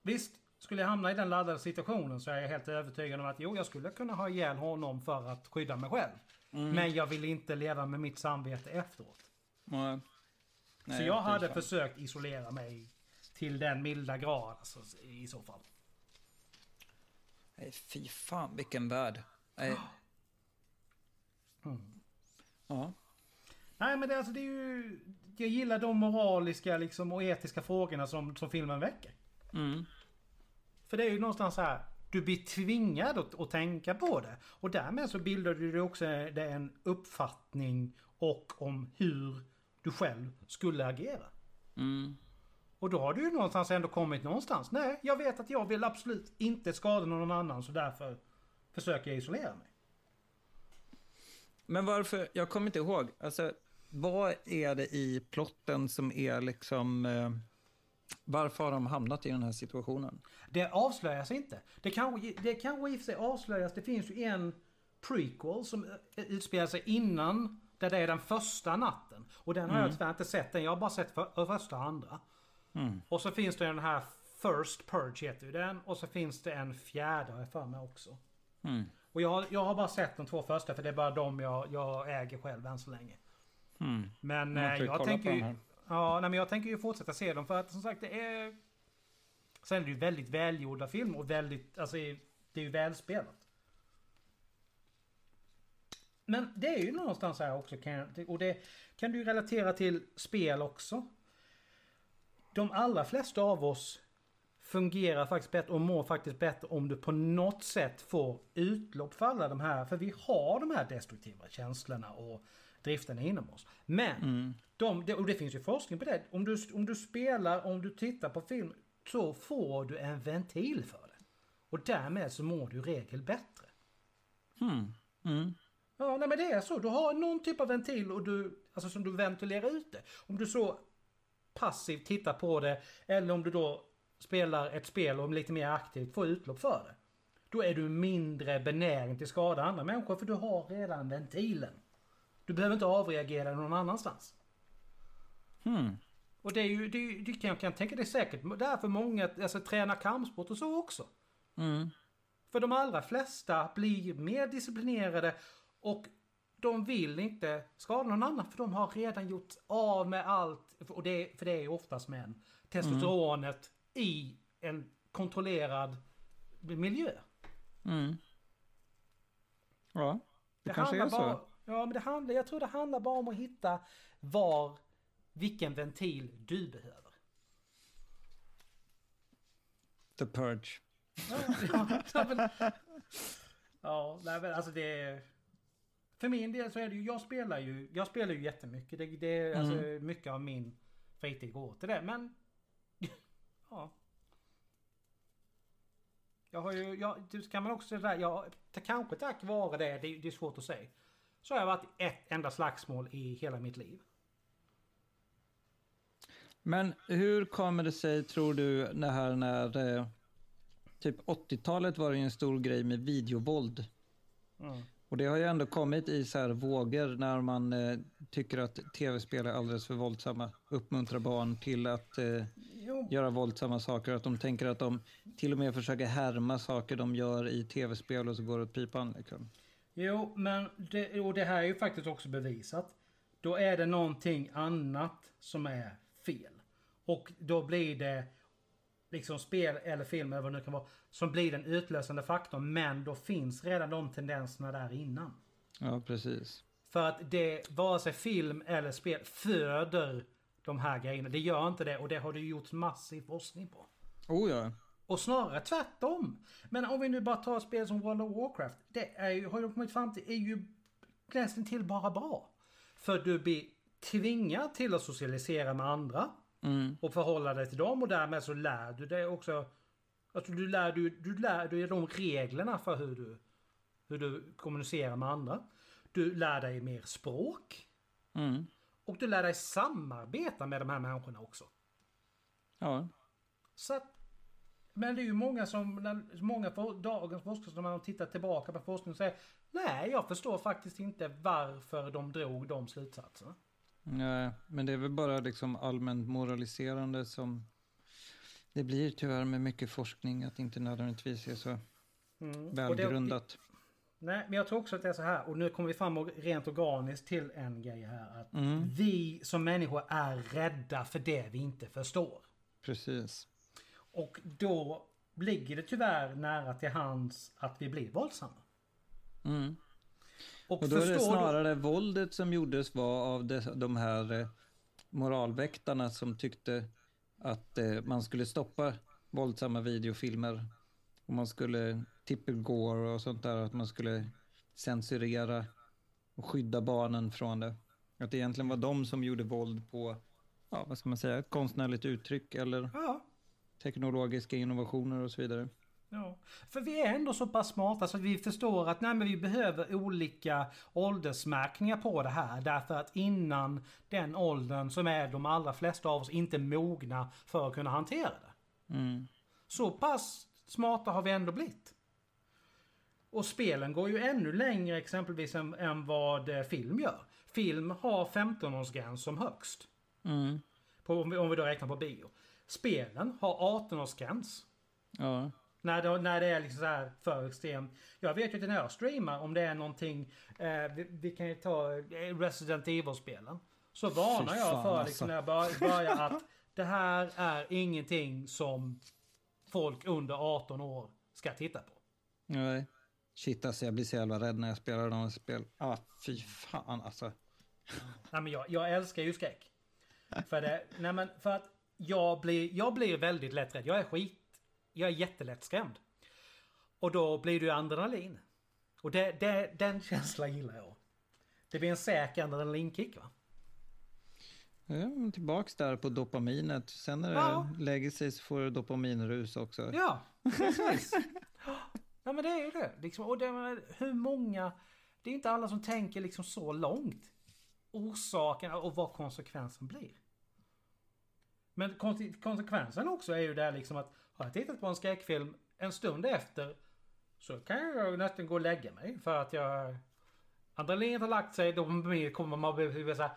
visst, skulle jag hamna i den laddade situationen så är jag helt övertygad om att jo, jag skulle kunna ha ihjäl honom för att skydda mig själv. Men jag vill inte leva med mitt samvete efteråt. Ja. Nej, så jag hade försökt isolera mig till den milda grad alltså, i så fall. Nej, fy fan vilken värld. Nej. Mm. Ja. Nej men det, alltså, det är ju... Jag gillar de moraliska liksom, och etiska frågorna som, som filmen väcker. Mm. För det är ju någonstans så här. Du blir tvingad att, att tänka på det. Och därmed så bildar du dig också det en uppfattning och om hur du själv skulle agera. Mm. Och då har du ju någonstans ändå kommit någonstans. Nej, jag vet att jag vill absolut inte skada någon annan så därför försöker jag isolera mig. Men varför, jag kommer inte ihåg, alltså vad är det i plotten som är liksom, eh, varför har de hamnat i den här situationen? Det avslöjas inte. Det kanske, det kanske i och för sig avslöjas. Det finns ju en prequel som utspelar sig innan. Där det är den första natten. Och den har jag tyvärr inte sett. Den. Jag har bara sett för, första och andra. Mm. Och så finns det den här First Purge heter ju den. Och så finns det en fjärde har jag för mig också. Mm. Och jag, jag har bara sett de två första för det är bara de jag, jag äger själv än så länge. Mm. Men eh, jag tänker ju... Ja, nej, men jag tänker ju fortsätta se dem för att som sagt det är... Sen är det ju väldigt välgjorda filmer och väldigt, alltså det är ju välspelat. Men det är ju någonstans här också kan jag, och det kan du ju relatera till spel också. De allra flesta av oss fungerar faktiskt bättre och mår faktiskt bättre om du på något sätt får utlopp för alla de här, för vi har de här destruktiva känslorna och drifterna inom oss. Men Mm. de, och det finns ju forskning på det. Om du, om du spelar, om du tittar på film så får du en ventil för det. Och därmed så mår du i regel bättre. Mm. Mm. Ja, nej men det är så. Du har någon typ av ventil och du, alltså som du ventilerar ut det. Om du så passivt tittar på det eller om du då spelar ett spel och lite mer aktivt får utlopp för det. Då är du mindre benägen till skada andra människor för du har redan ventilen. Du behöver inte avreagera någon annanstans. Mm. Och det är ju, det, är det kan jag kan tänka det är säkert därför många alltså, tränar kampsport och så också. Mm. För de allra flesta blir mer disciplinerade och de vill inte skada någon annan för de har redan gjort av med allt. Och det, för det är ju oftast män. Testosteronet i en kontrollerad miljö. Mm. Ja, det, Det kanske är så. bara, Ja, men det handlar, jag tror det handlar bara om att hitta var, vilken ventil du behöver. The Purge. Ja, ja, men, ja nej, men alltså det är... För min del så är det ju, jag spelar ju, jag spelar ju jättemycket. Det, det är alltså mycket av min fritid går till det. Men, ja. Jag har ju, jag, kan man också säga jag, kanske tack vare det, det, det är svårt att säga. Så har jag varit i ett enda slagsmål i hela mitt liv. Men hur kommer det sig, tror du, det här när... Eh, typ 80-talet var det ju en stor grej med videovåld. Mm. Och det har ju ändå kommit i så här vågor när man eh, tycker att tv-spel är alldeles för våldsamma. Uppmuntrar barn till att eh, göra våldsamma saker. Att de tänker att de till och med försöker härma saker de gör i tv-spel och så går det åt pipan. Liksom. Jo, men det, och det här är ju faktiskt också bevisat. Då är det någonting annat som är fel. Och då blir det liksom spel eller film eller vad det nu kan vara. Som blir den utlösande faktorn. Men då finns redan de tendenserna där innan. Ja, precis. För att det, vare sig film eller spel föder de här grejerna. Det gör inte det och det har det gjorts massiv forskning på. Oh ja. Och snarare tvärtom. Men om vi nu bara tar ett spel som World of Warcraft. Det är ju, har ju kommit fram till är ju nästan till bara bra. För du blir tvingad till att socialisera med andra. Mm. Och förhålla dig till dem och därmed så lär du dig också. Alltså du lär du, du lär dig de reglerna för hur du, hur du kommunicerar med andra. Du lär dig mer språk. Mm. Och du lär dig samarbeta med de här människorna också. Ja. Så att, men det är ju många som, när- många för dagens forskare när man tittar tillbaka på forskning säger Nej, jag förstår faktiskt inte varför de drog de slutsatserna. Nej, men det är väl bara liksom allmänt moraliserande som det blir tyvärr med mycket forskning att det inte nödvändigtvis är så Mm. Välgrundat. Nej, men jag tror också att det är så här. Och nu kommer vi fram och- rent organiskt till en grej här. Att Mm. Vi som människor är rädda för det vi inte förstår. Precis. Och då ligger det tyvärr nära till hands att vi blir våldsamma. Mm. Och, Och då är det förstår du- snarare våldet som gjordes var av de, här eh, moralväktarna som tyckte att eh, man skulle stoppa våldsamma videofilmer. Och man skulle tippelgore och sånt där, att man skulle censurera och skydda barnen från det. Att det egentligen var de som gjorde våld på, ja vad ska man säga, ett konstnärligt uttryck eller Ja, teknologiska innovationer och så vidare. Ja, för vi är ändå så pass smarta så att vi förstår att nej, men vi behöver olika åldersmärkningar på det här. Därför att innan den åldern som är de allra flesta av oss inte mogna för att kunna hantera det. Mm. Så pass smarta har vi ändå blivit. Och spelen går ju ännu längre exempelvis än, än vad eh, film gör. Film har 15-årsgräns som högst. Mm. På, om, vi, om vi då räknar på bio. Spelen har 18-årsgräns. Ja. När det, när det är liksom så här för extremt. Jag vet ju att när jag streamar om det är någonting. Eh, vi, vi, kan ju ta eh, Resident Evil-spelen. Så varnar jag fan, för alltså. liksom när jag bör, börjar att det här är ingenting som folk under 18 år ska titta på. Nej. Shit alltså, jag blir så jävla rädd när jag spelar de spel. Ah, fy fan alltså. Nej, men jag, jag älskar ju skräck. För, det, nej, men för att jag blir, jag blir väldigt lätt rädd. Jag är skit... Jag är jättelätt skrämd. Och då blir det ju adrenalin. Och det, det, den känslan gillar jag. Det blir en säker adrenalinkick va? Ja, tillbaks där på dopaminet. Sen när det Ja. lägger sig så får du dopaminrus också. Ja, precis. ja men det är ju det. Liksom, och det, hur många... Det är inte alla som tänker liksom så långt. Orsaken och vad konsekvensen blir. Men kon- konsekvensen också är ju det liksom att har jag tittat på en skräckfilm en stund efter så kan jag nästan gå och lägga mig för att jag... Adrenalinet har lagt sig, då kommer man bli så här...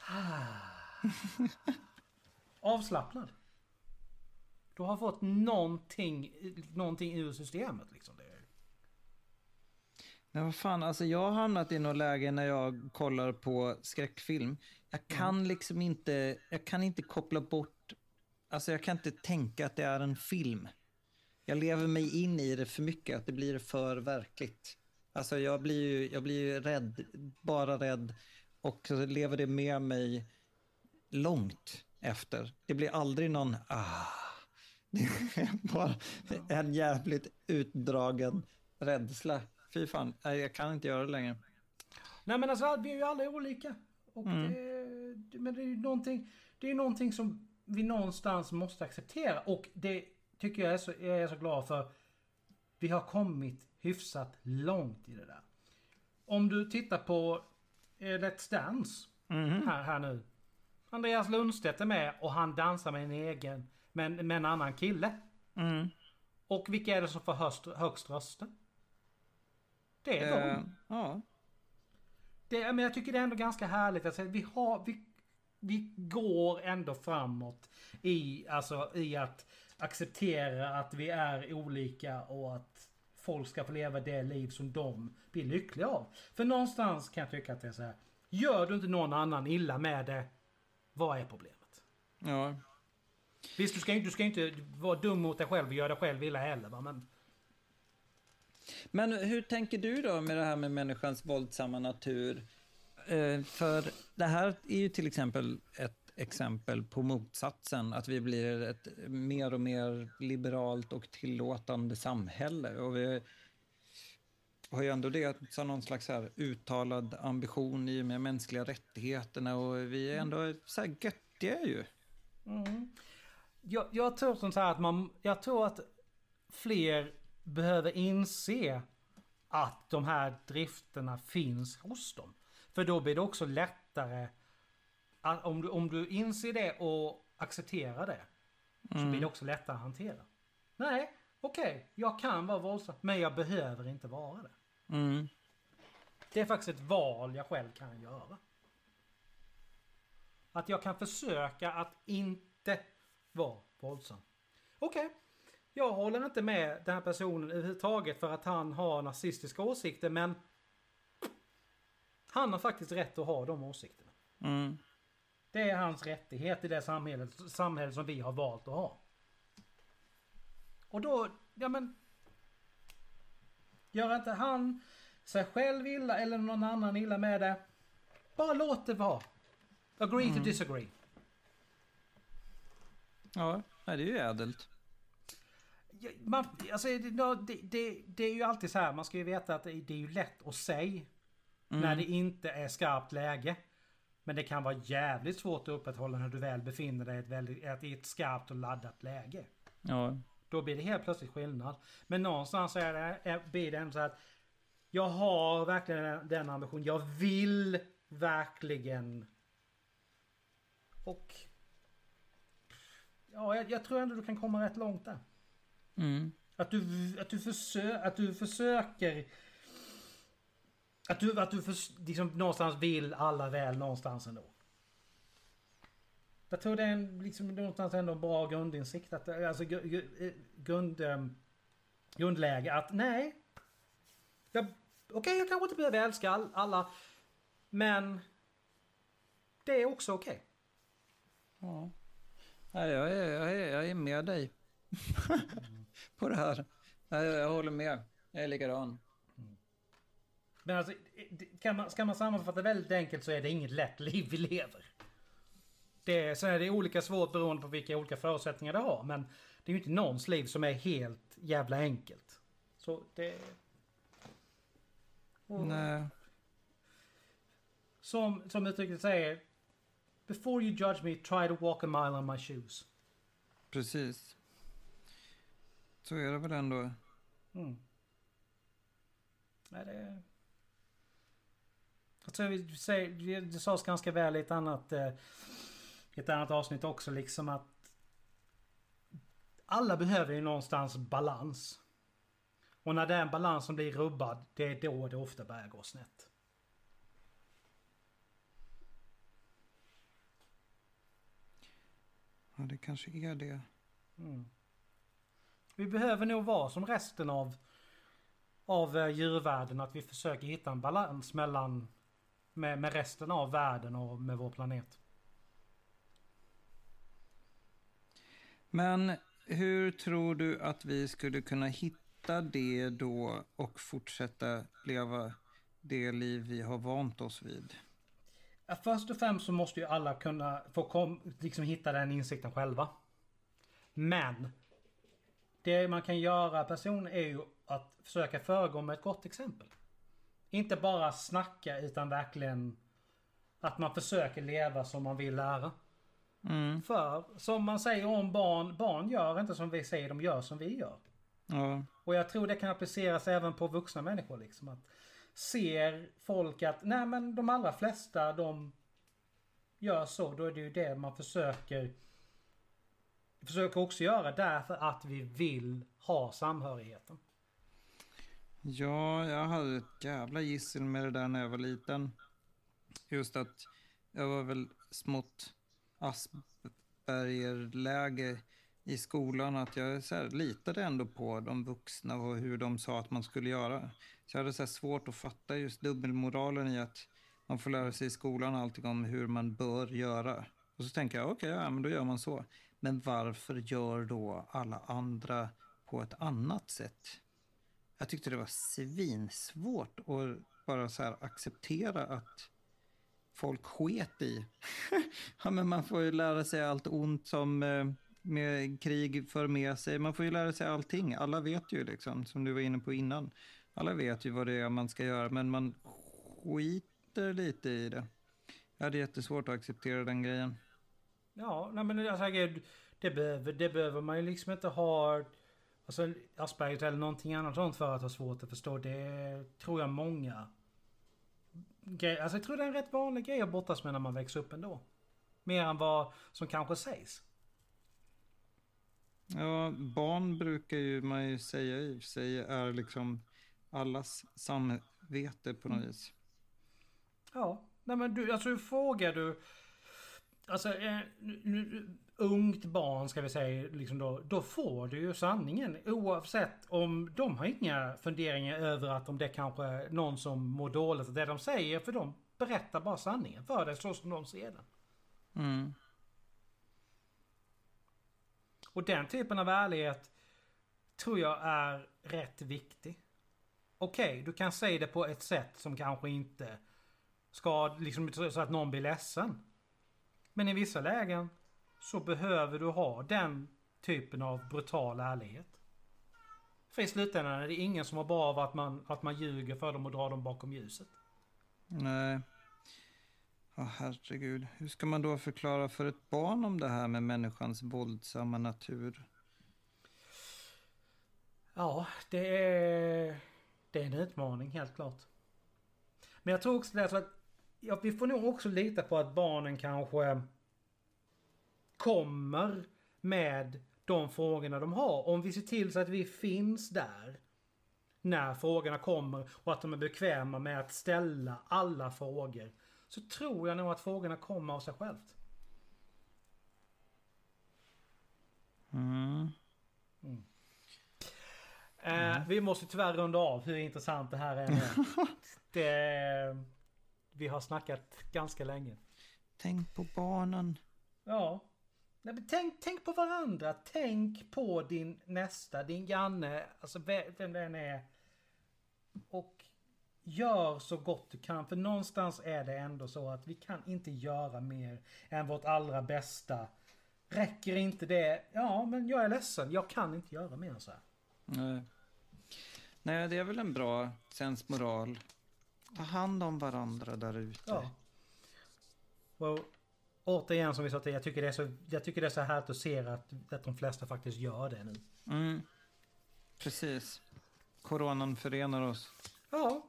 Avslappnad. Du har fått någonting, någonting ur systemet liksom. Det. Men vad fan, alltså jag har hamnat i något läge när jag kollar på skräckfilm. Jag kan liksom inte, jag kan inte koppla bort, alltså jag kan inte tänka att det är en film. Jag lever mig in i det för mycket, att det blir för verkligt. Alltså jag blir ju, jag blir ju rädd, bara rädd. Och lever det med mig långt efter. Det blir aldrig någon, ah. Det är bara en jävligt utdragen rädsla. Fy fan, jag kan inte göra det längre. Nej men alltså vi är ju alla olika. Och Mm. det, men det är ju någonting, det är någonting som vi någonstans måste acceptera. Och det tycker jag är så, jag är så glad för. Vi har kommit hyfsat långt i det där. Om du tittar på eh, Let's Dance här, här nu. Andreas Lundstedt är med och han dansar med en egen, med, med en annan kille. Mm. Och vilka är det som får högst, högst röster? Det är de. Eh, ja. Det, men jag tycker det är ändå ganska härligt säga, vi har, vi, vi går ändå framåt i, alltså, i att acceptera att vi är olika och att folk ska få leva det liv som de blir lyckliga av. För någonstans kan jag tycka att det är så här. Gör du inte någon annan illa med det, vad är problemet? ja. Visst, du ska, inte- du ska inte vara dum mot dig själv och göra dig själv illa heller. Va? Men men hur tänker du då med det här med människans våldsamma natur? Eh, för det här är ju till exempel ett exempel på motsatsen, att vi blir ett mer och mer liberalt och tillåtande samhälle. Och vi har ju ändå det som någon slags här uttalad ambition i och med mänskliga rättigheterna och vi är ändå så här göttiga ju. Mm. jag, jag tror som så här att man, jag tror att fler behöver inse att de här drifterna finns hos dem. För då blir det också lättare att om du, om du inser det och accepterar det. Så blir det också lättare att hantera. Nej, okej, jag kan vara våldsam, men jag behöver inte vara det. Mm. Det är faktiskt ett val jag själv kan göra. Att jag kan försöka att inte vara våldsam. Okej, jag håller inte med den här personen överhuvudtaget för att han har nazistiska åsikter men han har faktiskt rätt att ha de åsikterna. Mm. Det är hans rättighet i det samhället, samhälle som vi har valt att ha. Och då, ja men... Gör inte han sig själv illa eller någon annan illa med det. Bara låt det vara. Agree to disagree. Ja, det är ju ädelt. Man, alltså, det, det, det, är ju alltid så här, man ska ju veta att det, är ju lätt att säga när det inte är skarpt läge. Men det kan vara jävligt svårt att upprätthålla när du väl befinner dig i ett, väldigt, i ett skarpt och laddat läge. Ja. Då blir det helt plötsligt skillnad. Men någonstans är det, är, blir det ändå så att jag har verkligen den, den ambitionen. Jag vill verkligen. Och... Ja, jag, jag tror ändå du kan komma rätt långt där. Mm. Att du, att du, försö, att du försöker... Att du, att du förs, liksom någonstans vill alla väl någonstans ändå. Jag tror det är en, liksom, någonstans ändå en bra grundinsikt. Att, alltså gr- grund, ehm, grundläge att nej. Okej, jag kanske inte behöver älska all, alla. Men det är också okej. Ja. Nej, jag, är, jag, är, jag är med dig på det här. Jag, jag håller med. Jag är likadan. Men alltså, kan man, ska man sammanfatta väldigt enkelt så är det inget lätt liv vi lever. Det, sen är det olika svårt beroende på vilka olika förutsättningar det har. Men det är ju inte någons liv som är helt jävla enkelt. Så det... Och Nej. Som, som uttrycket säger. Before you judge me, try to walk a mile on my shoes. Precis. Så är det väl ändå. Mm. Nej, det... Jag tror vi säger, det sades ganska väl i ett annat, eh, ett annat avsnitt också liksom att alla behöver ju någonstans balans. Och när den balansen blir rubbad, det är då det ofta börjar gå snett. Ja, det kanske är det. Mm. Vi behöver nog vara som resten av, av eh, djurvärlden. Att vi försöker hitta en balans mellan med, med resten av världen och med vår planet. Men hur tror du att vi skulle kunna hitta det då och fortsätta leva det liv vi har vant oss vid? Först och främst så måste ju alla kunna få kom, liksom hitta den insikten själva. Men det man kan göra person är ju att försöka föregå med ett gott exempel. Inte bara snacka utan verkligen att man försöker leva som man vill lära. Mm. För som man säger om barn, barn gör inte som vi säger, de gör som vi gör. Ja, Och jag tror det kan appliceras även på vuxna människor liksom. Att ser folk att, nej men de allra flesta de gör så, då är det ju det man försöker försöker också göra därför att vi vill ha samhörigheten. Ja, jag hade ett jävla gissel med det där när jag var liten. Just att jag var väl smått aspergerläge i skolan. Att jag så här, litade ändå på de vuxna och hur de sa att man skulle göra. Så jag hade så här svårt att fatta just dubbelmoralen i att man får lära sig i skolan allting om hur man bör göra. Och så tänker jag, okej, ja, men då gör man så. Men varför gör då alla andra på ett annat sätt? Jag tyckte det var svinsvårt att bara så här acceptera att folk sket i. ja, men man får ju lära sig allt ont som eh, med krig för med sig. Man får ju lära sig allting. Alla vet ju liksom, som du var inne på innan. Alla vet ju vad det är man ska göra, men man skiter lite i det. Jag hade jättesvårt att acceptera den grejen. Ja, nej men jag säger, det behöver, det behöver man ju liksom inte ha Alltså Asperger eller någonting annat sånt för att ha svårt att förstå. Det tror jag många Alltså jag tror det är en rätt vanlig grej att brottas med när man växer upp ändå. Mer än vad som kanske sägs. Ja, barn brukar ju man ju säga i och för sig är liksom allas samvete på något vis. Ja, nej men du, alltså frågar du... Alltså, eh, ungt barn ska vi säga, liksom då, då får du ju sanningen. Oavsett om de har inga funderingar över att om det kanske är någon som mår dåligt. Det de säger, för de berättar bara sanningen för dig så som de ser den. Mm. Och den typen av ärlighet tror jag är rätt viktig. Okej, du kan säga det på ett sätt som kanske inte ska liksom så att någon blir ledsen. Men i vissa lägen så behöver du ha den typen av brutal ärlighet. För i slutändan är det ingen som har bra av att man, att man ljuger för dem och drar dem bakom ljuset. Nej. Ja, herregud. Hur ska man då förklara för ett barn om det här med människans våldsamma natur? Ja, det är, det är en utmaning helt klart. Men jag tror också det att ja, vi får nog också lita på att barnen kanske kommer med de frågorna de har. Om vi ser till så att vi finns där när frågorna kommer och att de är bekväma med att ställa alla frågor. Så tror jag nog att frågorna kommer av sig självt. Mm. Mm. Eh, vi måste tyvärr runda av hur intressant det här är. det, vi har snackat ganska länge. Tänk på barnen. Ja. Nej, men tänk, tänk på varandra. Tänk på din nästa, din granne, alltså ve- vem den är. Och gör så gott du kan. För någonstans är det ändå så att vi kan inte göra mer än vårt allra bästa. Räcker inte det, ja men jag är ledsen. Jag kan inte göra mer än så här. Nej. Nej, det är väl en bra sensmoral. Ta hand om varandra där ute. Ja. Och återigen som vi sa till, jag tycker det är så, jag tycker det är så härligt att se att, att de flesta faktiskt gör det nu. Mm. Precis. Coronan förenar oss. Ja,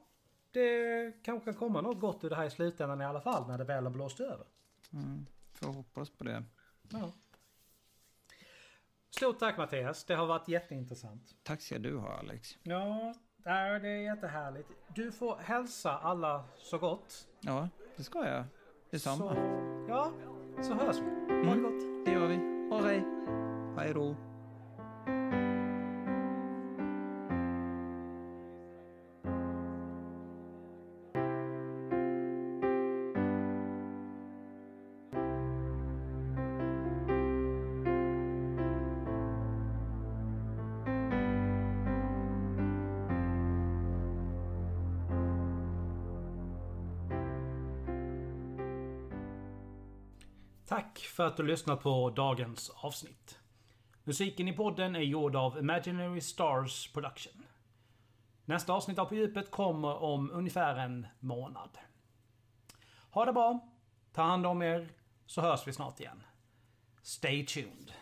det kanske kan komma något gott ur det här i slutändan i alla fall när det väl har blåst över. Mm. Får hoppas på det. Ja. Stort tack Mattias, det har varit jätteintressant. Tack ska du ha, Alex. Ja, det är jättehärligt. Du får hälsa alla så gott. Ja, det ska jag. Detsamma. Så, ja, så hörs vi. Ha det Mm. gott. Det gör vi. Hej. Hej då. Tack för att du lyssnat på dagens avsnitt. Musiken i podden är gjord av Imaginary Stars Production. Nästa avsnitt av På djupet kommer om ungefär en månad. Ha det bra, ta hand om er, så hörs vi snart igen. Stay tuned.